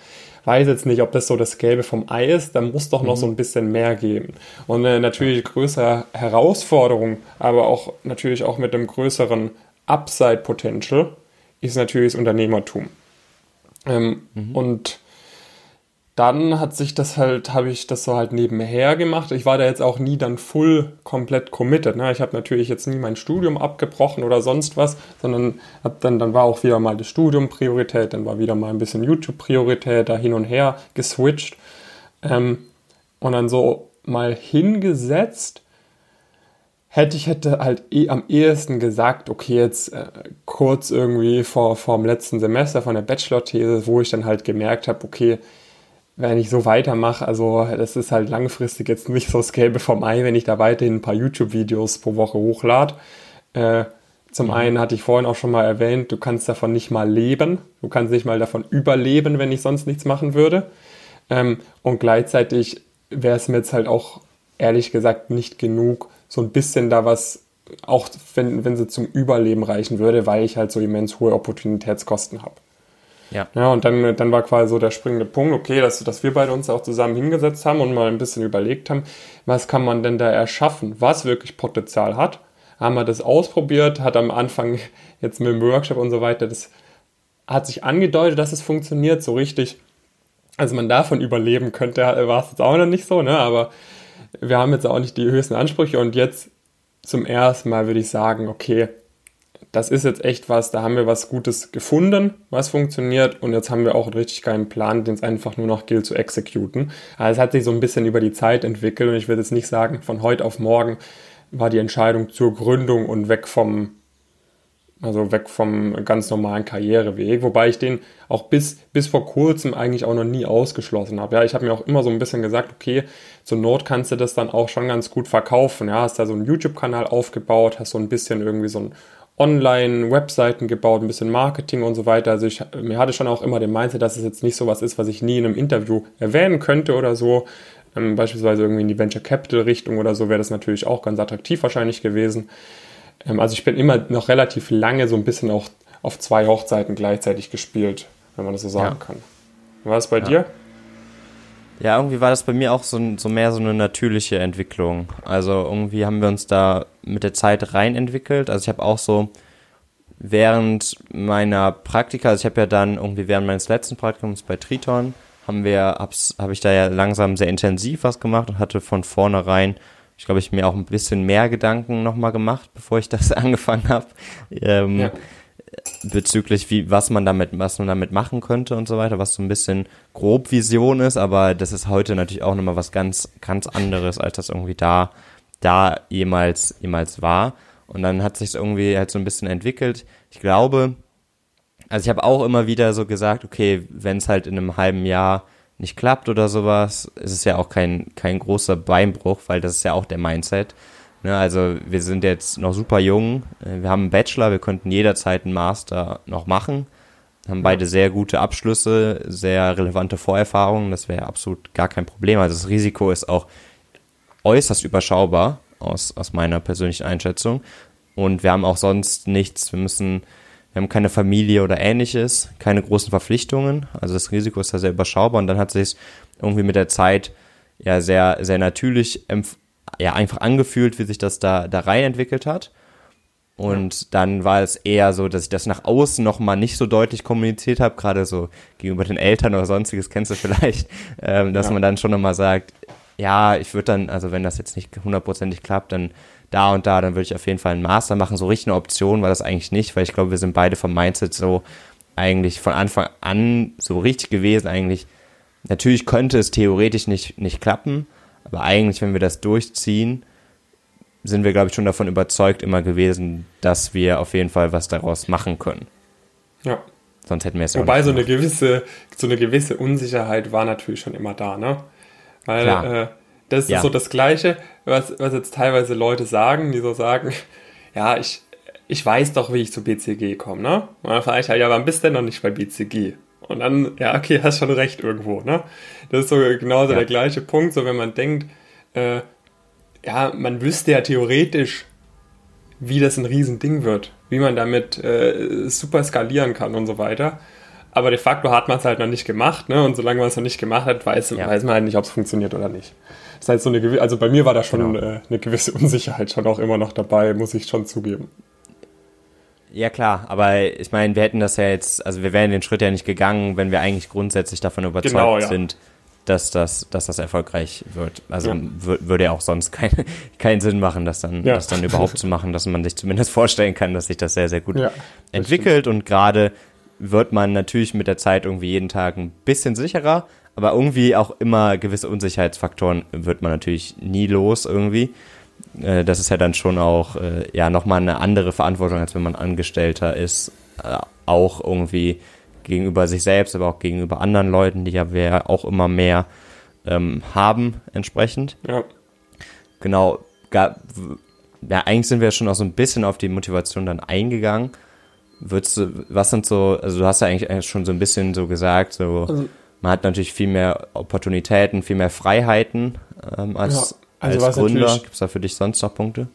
weiß jetzt nicht, ob das so das Gelbe vom Ei ist, da muss doch noch mhm. so ein bisschen mehr geben. Und eine natürlich größere Herausforderung, aber auch natürlich auch mit einem größeren Upside-Potential ist natürlich das Unternehmertum. Ähm, mhm. Und dann hat sich das halt, habe ich das so halt nebenher gemacht. Ich war da jetzt auch nie dann full komplett committed. Ne? Ich habe natürlich jetzt nie mein Studium abgebrochen oder sonst was, sondern hab dann, dann war auch wieder mal das Studium Priorität, dann war wieder mal ein bisschen YouTube Priorität, da hin und her geswitcht. Ähm, und dann so mal hingesetzt hätte ich hätte halt eh am ehesten gesagt, okay, jetzt äh, kurz irgendwie vor, vor dem letzten Semester von der Bachelor-These, wo ich dann halt gemerkt habe, okay, wenn ich so weitermache, also das ist halt langfristig jetzt nicht so das Gelbe vom Ei, wenn ich da weiterhin ein paar YouTube-Videos pro Woche hochlade. Äh, zum mhm. einen hatte ich vorhin auch schon mal erwähnt, du kannst davon nicht mal leben. Du kannst nicht mal davon überleben, wenn ich sonst nichts machen würde. Ähm, und gleichzeitig wäre es mir jetzt halt auch ehrlich gesagt nicht genug, so ein bisschen da was, auch wenn, wenn sie zum Überleben reichen würde, weil ich halt so immens hohe Opportunitätskosten habe. Ja. Ja, und dann, dann war quasi so der springende Punkt, okay, dass, dass wir beide uns auch zusammen hingesetzt haben und mal ein bisschen überlegt haben, was kann man denn da erschaffen, was wirklich Potenzial hat. Haben wir das ausprobiert, hat am Anfang jetzt mit dem Workshop und so weiter, das hat sich angedeutet, dass es funktioniert, so richtig. Also man davon überleben könnte, war es jetzt auch noch nicht so, ne? Aber wir haben jetzt auch nicht die höchsten Ansprüche und jetzt zum ersten Mal würde ich sagen, okay, das ist jetzt echt was, da haben wir was Gutes gefunden, was funktioniert und jetzt haben wir auch einen richtig geilen Plan, den es einfach nur noch gilt zu exekuten. Also es hat sich so ein bisschen über die Zeit entwickelt und ich würde jetzt nicht sagen, von heute auf morgen war die Entscheidung zur Gründung und weg vom, also weg vom ganz normalen Karriereweg, wobei ich den auch bis, bis vor kurzem eigentlich auch noch nie ausgeschlossen habe. Ja, ich habe mir auch immer so ein bisschen gesagt, okay, zur Not kannst du das dann auch schon ganz gut verkaufen. Ja, hast da so einen YouTube-Kanal aufgebaut, hast so ein bisschen irgendwie so ein Online-Webseiten gebaut, ein bisschen Marketing und so weiter. Also ich mir hatte schon auch immer den Mindset, dass es jetzt nicht so was ist, was ich nie in einem Interview erwähnen könnte oder so. Ähm, beispielsweise irgendwie in die Venture Capital Richtung oder so wäre das natürlich auch ganz attraktiv wahrscheinlich gewesen. Ähm, also ich bin immer noch relativ lange so ein bisschen auch auf zwei Hochzeiten gleichzeitig gespielt, wenn man das so sagen ja. kann. War es bei ja. dir? Ja, irgendwie war das bei mir auch so, so mehr so eine natürliche Entwicklung. Also irgendwie haben wir uns da mit der Zeit rein entwickelt. Also ich habe auch so während meiner Praktika, also ich habe ja dann irgendwie während meines letzten Praktikums bei Triton, haben wir, hab's, habe ich da ja langsam sehr intensiv was gemacht und hatte von vornherein, ich glaube, ich mir auch ein bisschen mehr Gedanken nochmal gemacht, bevor ich das angefangen habe. Ähm, ja bezüglich wie was man damit was man damit machen könnte und so weiter, was so ein bisschen grob Vision ist, aber das ist heute natürlich auch nochmal was ganz ganz anderes, als das irgendwie da da jemals jemals war und dann hat sich irgendwie halt so ein bisschen entwickelt. Ich glaube, also ich habe auch immer wieder so gesagt, okay, wenn es halt in einem halben Jahr nicht klappt oder sowas, ist es ja auch kein kein großer Beinbruch, weil das ist ja auch der Mindset. Ne, also wir sind jetzt noch super jung, äh, wir haben einen Bachelor, wir könnten jederzeit einen Master noch machen, haben beide sehr gute Abschlüsse, sehr relevante Vorerfahrungen, das wäre absolut gar kein Problem. Also das Risiko ist auch äußerst überschaubar aus, aus meiner persönlichen Einschätzung. Und wir haben auch sonst nichts, wir müssen, wir haben keine Familie oder ähnliches, keine großen Verpflichtungen. Also das Risiko ist da sehr überschaubar und dann hat sich irgendwie mit der Zeit ja sehr, sehr natürlich ja einfach angefühlt, wie sich das da, da rein entwickelt hat. Und dann war es eher so, dass ich das nach außen nochmal nicht so deutlich kommuniziert habe, gerade so gegenüber den Eltern oder sonstiges, kennst du vielleicht, ähm, dass ja. man dann schon nochmal sagt, ja, ich würde dann, also wenn das jetzt nicht hundertprozentig klappt, dann da und da, dann würde ich auf jeden Fall einen Master machen. So richtig eine Option war das eigentlich nicht, weil ich glaube, wir sind beide vom Mindset so eigentlich von Anfang an so richtig gewesen eigentlich. Natürlich könnte es theoretisch nicht, nicht klappen, aber eigentlich, wenn wir das durchziehen, sind wir, glaube ich, schon davon überzeugt immer gewesen, dass wir auf jeden Fall was daraus machen können. Ja. Sonst hätten wir es Wobei so eine gewisse, so eine gewisse Unsicherheit war natürlich schon immer da, ne? Weil äh, das ist ja. so das Gleiche, was, was jetzt teilweise Leute sagen, die so sagen, ja, ich, ich weiß doch, wie ich zu BCG komme, ne? Und dann frage ich halt, ja, wann bist du denn noch nicht bei BCG? Und dann, ja, okay, hast schon recht irgendwo, ne? Das ist so genauso ja. der gleiche Punkt, so wenn man denkt, äh, ja, man wüsste ja theoretisch, wie das ein Riesending wird, wie man damit äh, super skalieren kann und so weiter. Aber de facto hat man es halt noch nicht gemacht, ne? Und solange man es noch nicht gemacht hat, weiß, ja. weiß man halt nicht, ob es funktioniert oder nicht. Das heißt, so eine also bei mir war da schon genau. äh, eine gewisse Unsicherheit schon auch immer noch dabei, muss ich schon zugeben. Ja klar, aber ich meine, wir hätten das ja jetzt, also wir wären den Schritt ja nicht gegangen, wenn wir eigentlich grundsätzlich davon überzeugt genau, ja. sind, dass das, dass das erfolgreich wird. Also ja. würde ja auch sonst kein, keinen Sinn machen, das dann, ja. das dann überhaupt zu machen, dass man sich zumindest vorstellen kann, dass sich das sehr, sehr gut ja, entwickelt. Und gerade wird man natürlich mit der Zeit irgendwie jeden Tag ein bisschen sicherer, aber irgendwie auch immer gewisse Unsicherheitsfaktoren wird man natürlich nie los irgendwie. Äh, das ist ja dann schon auch äh, ja nochmal eine andere Verantwortung, als wenn man Angestellter ist, äh, auch irgendwie gegenüber sich selbst, aber auch gegenüber anderen Leuten, die ja wir auch immer mehr ähm, haben entsprechend. Ja. Genau. Gar, ja, eigentlich sind wir schon auch so ein bisschen auf die Motivation dann eingegangen. Würdest du, was sind so, also du hast ja eigentlich schon so ein bisschen so gesagt, so also, man hat natürlich viel mehr Opportunitäten, viel mehr Freiheiten ähm, als, ja, also als Gründer. Gibt es da für dich sonst noch Punkte?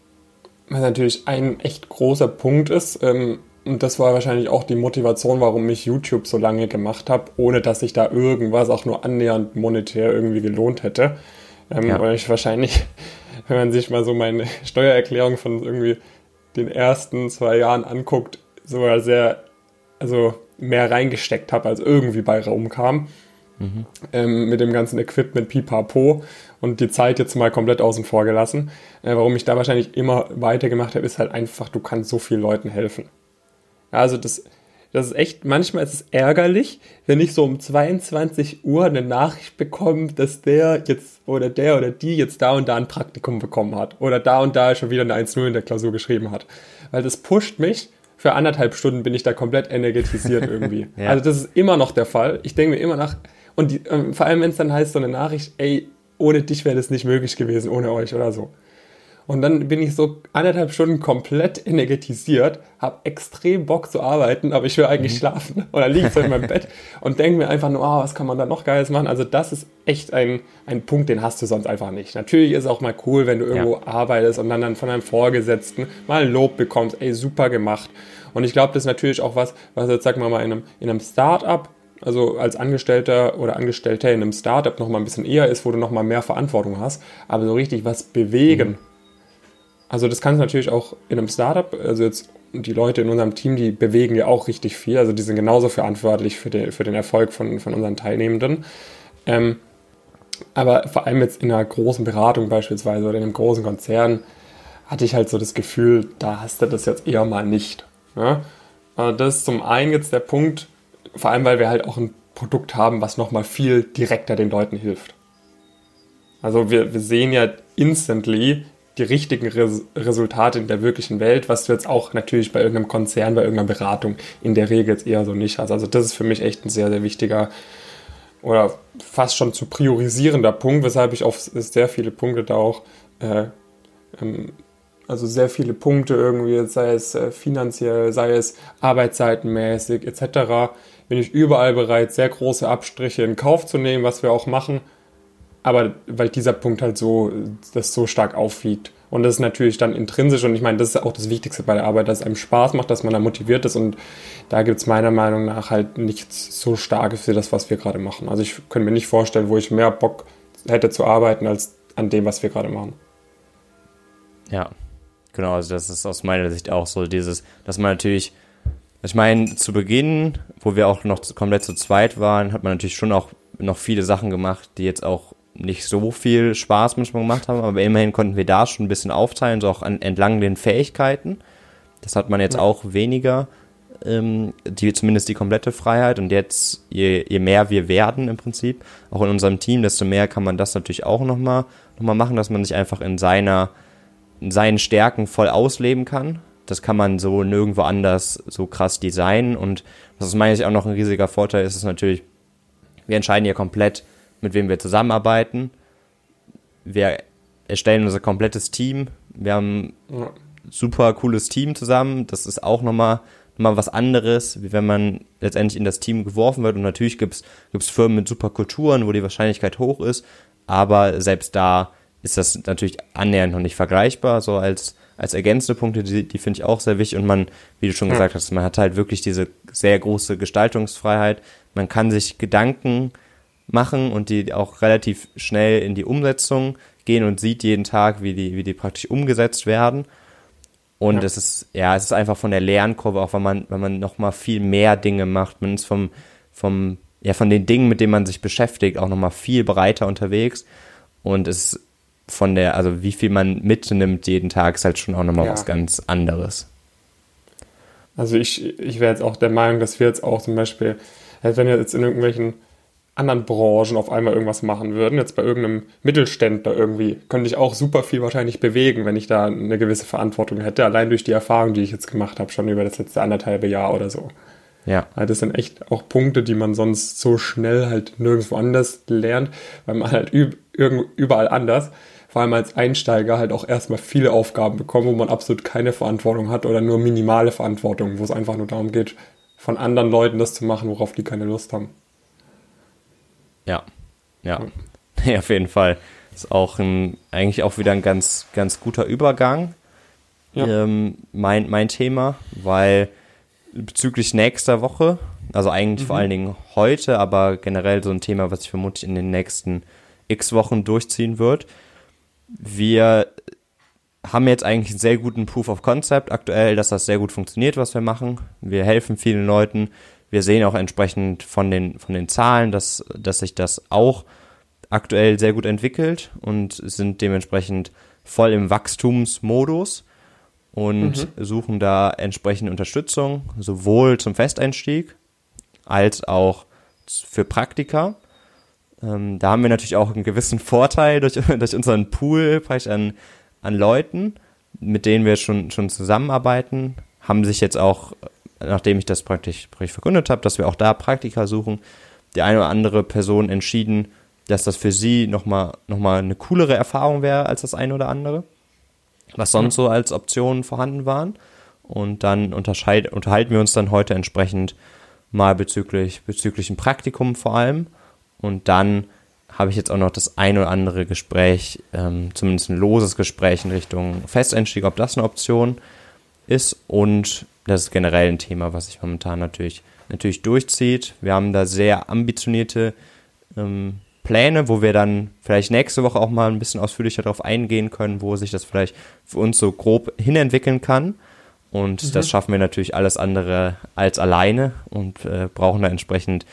Was natürlich ein echt großer Punkt ist, ähm, und das war wahrscheinlich auch die Motivation, warum ich YouTube so lange gemacht habe, ohne dass sich da irgendwas auch nur annähernd monetär irgendwie gelohnt hätte. Ähm, ja. Weil ich wahrscheinlich, wenn man sich mal so meine Steuererklärung von irgendwie den ersten zwei Jahren anguckt, sogar sehr, also mehr reingesteckt habe, als irgendwie bei Raum kam. Mhm. Ähm, mit dem ganzen Equipment pipapo und die Zeit jetzt mal komplett außen vor gelassen. Äh, warum ich da wahrscheinlich immer weitergemacht habe, ist halt einfach, du kannst so vielen Leuten helfen. Also das, das ist echt, manchmal ist es ärgerlich, wenn ich so um 22 Uhr eine Nachricht bekomme, dass der jetzt oder der oder die jetzt da und da ein Praktikum bekommen hat oder da und da schon wieder eine 1-0 in der Klausur geschrieben hat. Weil das pusht mich. Für anderthalb Stunden bin ich da komplett energetisiert irgendwie. ja. Also das ist immer noch der Fall. Ich denke mir immer nach, und die, ähm, vor allem wenn es dann heißt so eine Nachricht, ey, ohne dich wäre das nicht möglich gewesen, ohne euch oder so. Und dann bin ich so anderthalb Stunden komplett energetisiert, habe extrem Bock zu arbeiten, aber ich will eigentlich mhm. schlafen. Dann liege so in meinem Bett und denke mir einfach nur, oh, was kann man da noch Geiles machen? Also das ist echt ein, ein Punkt, den hast du sonst einfach nicht. Natürlich ist es auch mal cool, wenn du irgendwo ja. arbeitest und dann, dann von deinem Vorgesetzten mal ein Lob bekommst, ey, super gemacht. Und ich glaube, das ist natürlich auch was, was jetzt, sag mal mal, in einem, in einem Start-up also als Angestellter oder Angestellter in einem Startup noch mal ein bisschen eher ist, wo du noch mal mehr Verantwortung hast, aber so richtig was bewegen, mhm. Also das kannst du natürlich auch in einem Startup, also jetzt die Leute in unserem Team, die bewegen ja auch richtig viel, also die sind genauso verantwortlich für den, für den Erfolg von, von unseren Teilnehmenden. Ähm, aber vor allem jetzt in einer großen Beratung beispielsweise oder in einem großen Konzern hatte ich halt so das Gefühl, da hast du das jetzt eher mal nicht. Ja? Also das ist zum einen jetzt der Punkt, vor allem weil wir halt auch ein Produkt haben, was nochmal viel direkter den Leuten hilft. Also wir, wir sehen ja instantly, die richtigen Res Resultate in der wirklichen Welt, was du jetzt auch natürlich bei irgendeinem Konzern, bei irgendeiner Beratung in der Regel jetzt eher so nicht hast. Also das ist für mich echt ein sehr, sehr wichtiger oder fast schon zu priorisierender Punkt, weshalb ich auf sehr viele Punkte da auch, äh, ähm, also sehr viele Punkte irgendwie, sei es äh, finanziell, sei es arbeitszeitenmäßig etc., bin ich überall bereit, sehr große Abstriche in Kauf zu nehmen, was wir auch machen, aber weil dieser Punkt halt so, das so stark aufwiegt. Und das ist natürlich dann intrinsisch und ich meine, das ist auch das Wichtigste bei der Arbeit, dass es einem Spaß macht, dass man da motiviert ist und da gibt es meiner Meinung nach halt nichts so Starkes für das, was wir gerade machen. Also ich könnte mir nicht vorstellen, wo ich mehr Bock hätte zu arbeiten, als an dem, was wir gerade machen. Ja, genau, also das ist aus meiner Sicht auch so dieses, dass man natürlich, ich meine, zu Beginn, wo wir auch noch komplett zu zweit waren, hat man natürlich schon auch noch viele Sachen gemacht, die jetzt auch nicht so viel Spaß manchmal gemacht haben, aber immerhin konnten wir da schon ein bisschen aufteilen, so auch an, entlang den Fähigkeiten. Das hat man jetzt ja. auch weniger, ähm, die, zumindest die komplette Freiheit. Und jetzt, je, je mehr wir werden im Prinzip, auch in unserem Team, desto mehr kann man das natürlich auch nochmal noch mal machen, dass man sich einfach in seiner, in seinen Stärken voll ausleben kann. Das kann man so nirgendwo anders so krass designen. Und was aus meiner Sicht auch noch ein riesiger Vorteil ist, ist natürlich, wir entscheiden hier komplett, mit wem wir zusammenarbeiten. Wir erstellen unser komplettes Team. Wir haben ja. super cooles Team zusammen. Das ist auch nochmal mal was anderes, wie wenn man letztendlich in das Team geworfen wird. Und natürlich gibt es Firmen mit super Kulturen, wo die Wahrscheinlichkeit hoch ist. Aber selbst da ist das natürlich annähernd noch nicht vergleichbar. So als, als ergänzende Punkte, die, die finde ich auch sehr wichtig. Und man, wie du schon ja. gesagt hast, man hat halt wirklich diese sehr große Gestaltungsfreiheit. Man kann sich Gedanken machen und die auch relativ schnell in die Umsetzung gehen und sieht jeden Tag, wie die, wie die praktisch umgesetzt werden. Und ja. es ist, ja, es ist einfach von der Lernkurve, auch wenn man, wenn man nochmal viel mehr Dinge macht. Man ist vom, vom ja, von den Dingen, mit denen man sich beschäftigt, auch nochmal viel breiter unterwegs und es von der, also wie viel man mitnimmt jeden Tag, ist halt schon auch nochmal ja. was ganz anderes. Also ich, ich wäre jetzt auch der Meinung, dass wir jetzt auch zum Beispiel, wenn wir jetzt in irgendwelchen anderen Branchen auf einmal irgendwas machen würden, jetzt bei irgendeinem Mittelständler irgendwie, könnte ich auch super viel wahrscheinlich bewegen, wenn ich da eine gewisse Verantwortung hätte, allein durch die Erfahrung, die ich jetzt gemacht habe, schon über das letzte anderthalbe Jahr oder so. Ja. Also das sind echt auch Punkte, die man sonst so schnell halt nirgendwo anders lernt, weil man halt überall anders, vor allem als Einsteiger halt auch erstmal viele Aufgaben bekommt, wo man absolut keine Verantwortung hat oder nur minimale Verantwortung, wo es einfach nur darum geht, von anderen Leuten das zu machen, worauf die keine Lust haben. Ja, ja, ja, auf jeden Fall. Ist auch ein, eigentlich auch wieder ein ganz, ganz guter Übergang. Ja. Ähm, mein, mein Thema, weil bezüglich nächster Woche, also eigentlich mhm. vor allen Dingen heute, aber generell so ein Thema, was sich vermutlich in den nächsten x Wochen durchziehen wird. Wir haben jetzt eigentlich einen sehr guten Proof of Concept aktuell, dass das sehr gut funktioniert, was wir machen. Wir helfen vielen Leuten, wir sehen auch entsprechend von den, von den Zahlen, dass, dass sich das auch aktuell sehr gut entwickelt und sind dementsprechend voll im Wachstumsmodus und mhm. suchen da entsprechende Unterstützung, sowohl zum Festeinstieg als auch für Praktika. Ähm, da haben wir natürlich auch einen gewissen Vorteil durch, durch unseren Pool an, an Leuten, mit denen wir schon, schon zusammenarbeiten, haben sich jetzt auch nachdem ich das praktisch, praktisch verkündet habe, dass wir auch da Praktika suchen, die eine oder andere Person entschieden, dass das für sie nochmal noch mal eine coolere Erfahrung wäre als das eine oder andere, was sonst so als Optionen vorhanden waren. Und dann unterhalten wir uns dann heute entsprechend mal bezüglich, bezüglich ein Praktikum vor allem. Und dann habe ich jetzt auch noch das ein oder andere Gespräch, ähm, zumindest ein loses Gespräch in Richtung Festeinstieg, ob das eine Option ist. Und das ist generell ein Thema, was sich momentan natürlich, natürlich durchzieht. Wir haben da sehr ambitionierte ähm, Pläne, wo wir dann vielleicht nächste Woche auch mal ein bisschen ausführlicher darauf eingehen können, wo sich das vielleicht für uns so grob hinentwickeln kann. Und mhm. das schaffen wir natürlich alles andere als alleine und äh, brauchen da entsprechend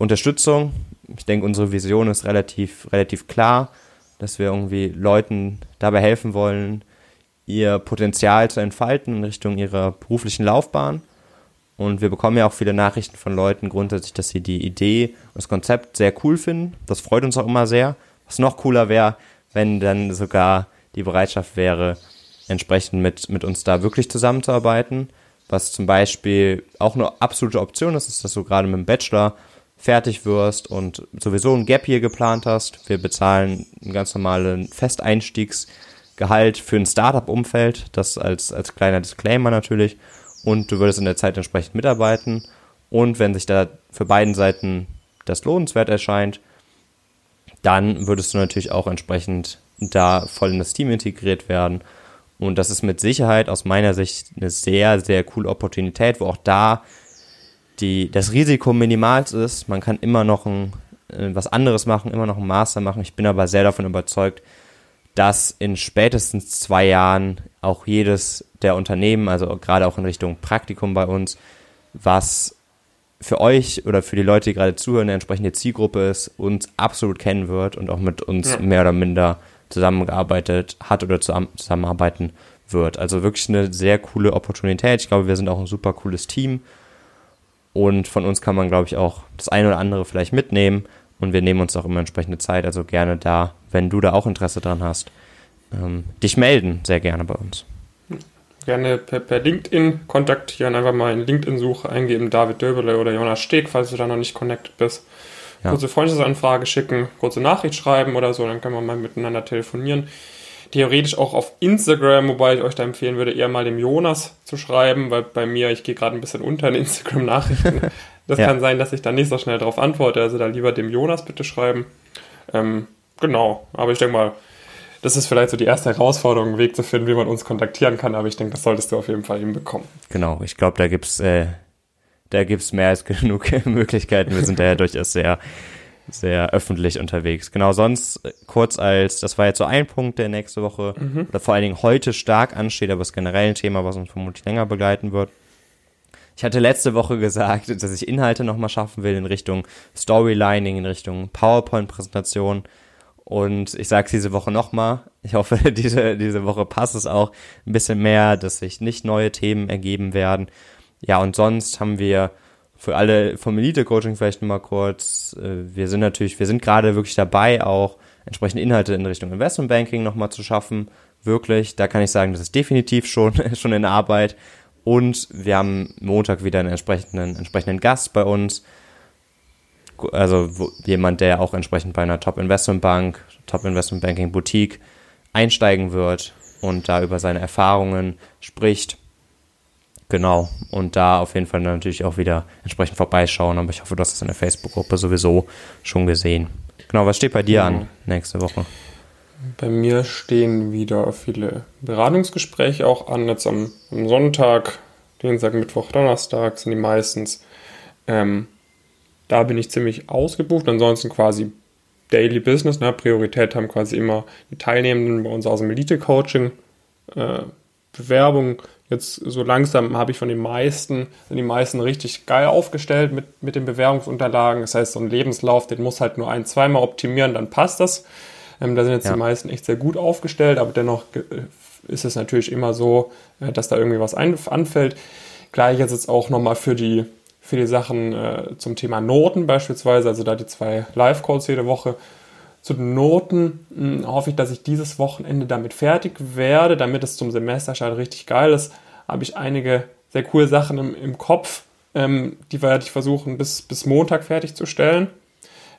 Unterstützung. Ich denke, unsere Vision ist relativ, relativ klar, dass wir irgendwie Leuten dabei helfen wollen, ihr Potenzial zu entfalten in Richtung ihrer beruflichen Laufbahn. Und wir bekommen ja auch viele Nachrichten von Leuten grundsätzlich, dass sie die Idee und das Konzept sehr cool finden. Das freut uns auch immer sehr. Was noch cooler wäre, wenn dann sogar die Bereitschaft wäre, entsprechend mit, mit uns da wirklich zusammenzuarbeiten. Was zum Beispiel auch eine absolute Option ist, ist, dass du gerade mit dem Bachelor fertig wirst und sowieso ein Gap hier geplant hast. Wir bezahlen einen ganz normalen Festeinstiegs- Gehalt für ein Startup-Umfeld, das als, als kleiner Disclaimer natürlich. Und du würdest in der Zeit entsprechend mitarbeiten. Und wenn sich da für beiden Seiten das lohnenswert erscheint, dann würdest du natürlich auch entsprechend da voll in das Team integriert werden. Und das ist mit Sicherheit aus meiner Sicht eine sehr, sehr coole Opportunität, wo auch da die, das Risiko minimal ist. Man kann immer noch ein, äh, was anderes machen, immer noch ein Master machen. Ich bin aber sehr davon überzeugt, dass in spätestens zwei Jahren auch jedes der Unternehmen, also gerade auch in Richtung Praktikum bei uns, was für euch oder für die Leute, die gerade zuhören, eine entsprechende Zielgruppe ist, uns absolut kennen wird und auch mit uns ja. mehr oder minder zusammengearbeitet hat oder zusammenarbeiten wird. Also wirklich eine sehr coole Opportunität. Ich glaube, wir sind auch ein super cooles Team und von uns kann man, glaube ich, auch das eine oder andere vielleicht mitnehmen und wir nehmen uns auch immer entsprechende Zeit. Also gerne da, wenn du da auch Interesse dran hast, ähm, dich melden, sehr gerne bei uns. Gerne per, per LinkedIn kontaktieren, einfach mal in LinkedIn-Suche eingeben, David Döbele oder Jonas Steg, falls du da noch nicht connected bist. Ja. Kurze Freundschaftsanfrage schicken, kurze Nachricht schreiben oder so, dann können wir mal miteinander telefonieren. Theoretisch auch auf Instagram, wobei ich euch da empfehlen würde, eher mal dem Jonas zu schreiben, weil bei mir, ich gehe gerade ein bisschen unter in Instagram-Nachrichten. Das ja. kann sein, dass ich da nicht so schnell darauf antworte. Also da lieber dem Jonas bitte schreiben. Ähm, genau, aber ich denke mal, das ist vielleicht so die erste Herausforderung, einen Weg zu finden, wie man uns kontaktieren kann. Aber ich denke, das solltest du auf jeden Fall hinbekommen. Genau, ich glaube, da gibt's äh, da gibt's mehr als genug Möglichkeiten. Wir sind da ja durchaus sehr sehr öffentlich unterwegs. Genau, sonst äh, kurz als, das war jetzt so ein Punkt, der nächste Woche mhm. oder vor allen Dingen heute stark ansteht, aber es ist generell ein Thema, was uns vermutlich länger begleiten wird. Ich hatte letzte Woche gesagt, dass ich Inhalte nochmal schaffen will in Richtung Storylining, in Richtung PowerPoint-Präsentation. Und ich sage es diese Woche nochmal. Ich hoffe, diese, diese Woche passt es auch ein bisschen mehr, dass sich nicht neue Themen ergeben werden. Ja, und sonst haben wir für alle vom Elite-Coaching vielleicht nochmal kurz, äh, wir sind natürlich, wir sind gerade wirklich dabei, auch entsprechende Inhalte in Richtung Investmentbanking nochmal zu schaffen. Wirklich, da kann ich sagen, das ist definitiv schon, schon in Arbeit. Und wir haben Montag wieder einen entsprechenden, entsprechenden Gast bei uns. Also wo, jemand, der auch entsprechend bei einer Top Investment Bank, Top Investment Banking Boutique einsteigen wird und da über seine Erfahrungen spricht. Genau. Und da auf jeden Fall natürlich auch wieder entsprechend vorbeischauen. Aber ich hoffe, du hast es in der Facebook-Gruppe sowieso schon gesehen. Genau, was steht bei dir an nächste Woche? Bei mir stehen wieder viele Beratungsgespräche auch an. Jetzt am, am Sonntag, Dienstag, Mittwoch, Donnerstag sind die meistens. Ähm, da bin ich ziemlich ausgebucht. Ansonsten quasi Daily Business. Ne? Priorität haben quasi immer die Teilnehmenden bei uns aus dem Elite-Coaching. Äh, Bewerbung. Jetzt so langsam habe ich von den meisten, sind die meisten richtig geil aufgestellt mit, mit den Bewerbungsunterlagen. Das heißt, so ein Lebenslauf, den muss halt nur ein, zweimal optimieren, dann passt das. Ähm, da sind jetzt ja. die meisten echt sehr gut aufgestellt, aber dennoch äh, ist es natürlich immer so, äh, dass da irgendwie was anfällt. Gleich jetzt auch nochmal für die, für die Sachen äh, zum Thema Noten beispielsweise, also da die zwei Live-Calls jede Woche. Zu den Noten hm, hoffe ich, dass ich dieses Wochenende damit fertig werde, damit es zum Semesterstart richtig geil ist. Habe ich einige sehr coole Sachen im, im Kopf, ähm, die werde ich versuchen bis, bis Montag fertigzustellen.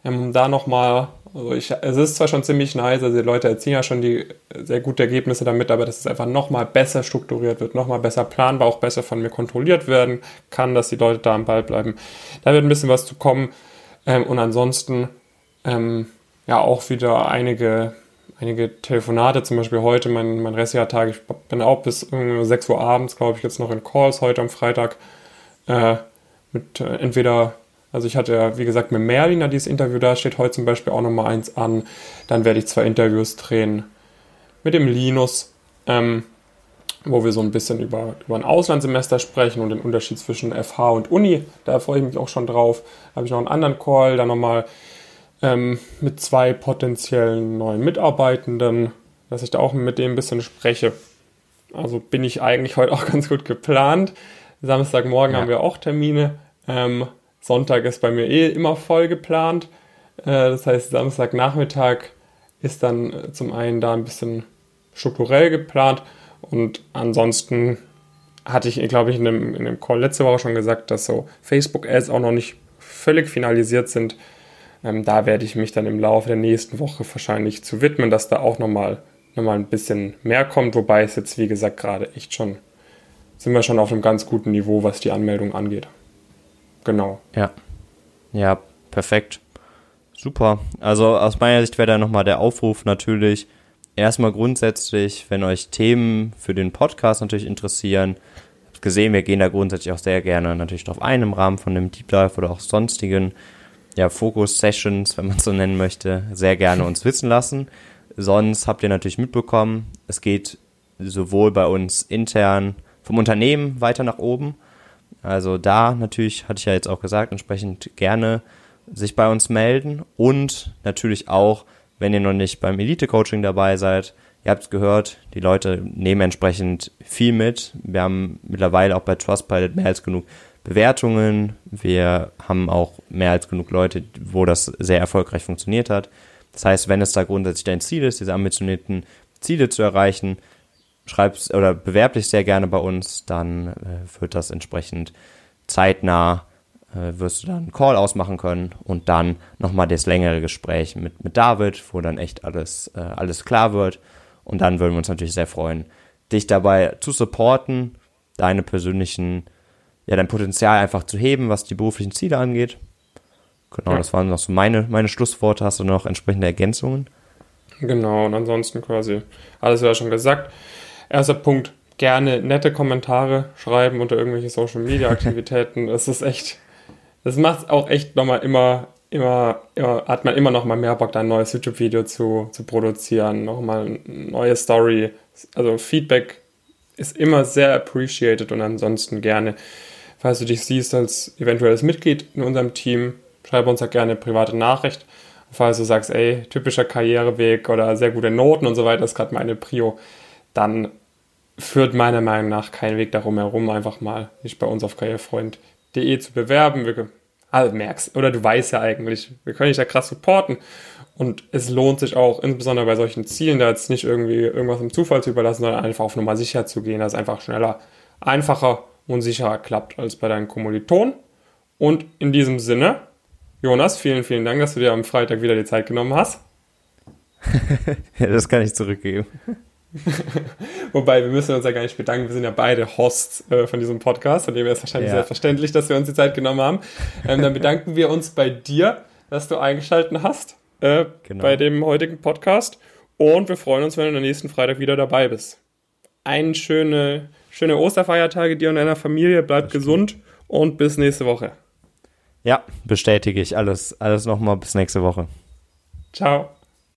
Ähm, da nochmal also ich, es ist zwar schon ziemlich nice, also die Leute erzielen ja schon die sehr gute Ergebnisse damit, aber dass es einfach nochmal besser strukturiert wird, nochmal besser planbar, auch besser von mir kontrolliert werden kann, dass die Leute da am Ball bleiben. Da wird ein bisschen was zu kommen. Ähm, und ansonsten ähm, ja auch wieder einige, einige Telefonate, zum Beispiel heute mein, mein restlicher. Ich bin auch bis 6 Uhr abends, glaube ich, jetzt noch in Calls heute am Freitag. Äh, mit äh, entweder also ich hatte ja, wie gesagt, mit Merlin dieses Interview, da steht heute zum Beispiel auch nochmal eins an. Dann werde ich zwei Interviews drehen mit dem Linus, ähm, wo wir so ein bisschen über, über ein Auslandssemester sprechen und den Unterschied zwischen FH und Uni. Da freue ich mich auch schon drauf. Da habe ich noch einen anderen Call, dann nochmal ähm, mit zwei potenziellen neuen Mitarbeitenden, dass ich da auch mit denen ein bisschen spreche. Also bin ich eigentlich heute auch ganz gut geplant. Samstagmorgen ja. haben wir auch Termine. Ähm, Sonntag ist bei mir eh immer voll geplant. Äh, das heißt, Samstagnachmittag ist dann äh, zum einen da ein bisschen strukturell geplant und ansonsten hatte ich, glaube ich, in dem, in dem Call letzte Woche schon gesagt, dass so Facebook-Ads auch noch nicht völlig finalisiert sind. Ähm, da werde ich mich dann im Laufe der nächsten Woche wahrscheinlich zu widmen, dass da auch nochmal noch mal ein bisschen mehr kommt, wobei es jetzt, wie gesagt, gerade echt schon, sind wir schon auf einem ganz guten Niveau, was die Anmeldung angeht. Genau. Ja. Ja, perfekt. Super. Also aus meiner Sicht wäre da nochmal der Aufruf natürlich erstmal grundsätzlich, wenn euch Themen für den Podcast natürlich interessieren, habt gesehen, wir gehen da grundsätzlich auch sehr gerne natürlich drauf ein im Rahmen von dem Deep Dive oder auch sonstigen ja, Fokus-Sessions, wenn man es so nennen möchte, sehr gerne uns wissen lassen. Sonst habt ihr natürlich mitbekommen, es geht sowohl bei uns intern vom Unternehmen weiter nach oben, also da natürlich, hatte ich ja jetzt auch gesagt, entsprechend gerne sich bei uns melden und natürlich auch, wenn ihr noch nicht beim Elite-Coaching dabei seid, ihr habt es gehört, die Leute nehmen entsprechend viel mit. Wir haben mittlerweile auch bei Trustpilot mehr als genug Bewertungen. Wir haben auch mehr als genug Leute, wo das sehr erfolgreich funktioniert hat. Das heißt, wenn es da grundsätzlich dein Ziel ist, diese ambitionierten Ziele zu erreichen, schreibst oder bewerb dich sehr gerne bei uns, dann äh, wird das entsprechend zeitnah, äh, wirst du dann einen Call ausmachen können und dann nochmal das längere Gespräch mit, mit David, wo dann echt alles, äh, alles klar wird. Und dann würden wir uns natürlich sehr freuen, dich dabei zu supporten, deine persönlichen, ja, dein Potenzial einfach zu heben, was die beruflichen Ziele angeht. Genau, ja. das waren noch so meine, meine Schlussworte. Hast du noch entsprechende Ergänzungen? Genau, und ansonsten quasi alles ja schon gesagt. Erster Punkt, gerne nette Kommentare schreiben unter irgendwelche Social Media Aktivitäten. das ist echt, das macht auch echt nochmal immer, immer, immer, hat man immer noch mal mehr Bock, da ein neues YouTube-Video zu, zu produzieren, nochmal eine neue Story. Also Feedback ist immer sehr appreciated und ansonsten gerne falls du dich siehst als eventuelles Mitglied in unserem Team, schreibe uns da gerne eine private Nachricht. Falls du sagst, ey, typischer Karriereweg oder sehr gute Noten und so weiter ist gerade meine Prio, dann führt meiner Meinung nach kein Weg darum herum, einfach mal dich bei uns auf karrierefreund.de zu bewerben. Wir, also merkst, oder du weißt ja eigentlich, wir können dich da krass supporten. Und es lohnt sich auch, insbesondere bei solchen Zielen, da jetzt nicht irgendwie irgendwas im Zufall zu überlassen, sondern einfach auf Nummer sicher zu gehen, dass es einfach schneller, einfacher und sicherer klappt als bei deinen Kommilitonen. Und in diesem Sinne, Jonas, vielen, vielen Dank, dass du dir am Freitag wieder die Zeit genommen hast. ja, das kann ich zurückgeben. Wobei, wir müssen uns ja gar nicht bedanken, wir sind ja beide Hosts äh, von diesem Podcast, von dem wäre es wahrscheinlich ja. selbstverständlich, dass wir uns die Zeit genommen haben. Ähm, dann bedanken wir uns bei dir, dass du eingeschaltet hast äh, genau. bei dem heutigen Podcast. Und wir freuen uns, wenn du am nächsten Freitag wieder dabei bist. Eine schöne, schöne Osterfeiertage dir und deiner Familie. Bleib gesund und bis nächste Woche. Ja, bestätige ich alles. Alles nochmal bis nächste Woche. Ciao.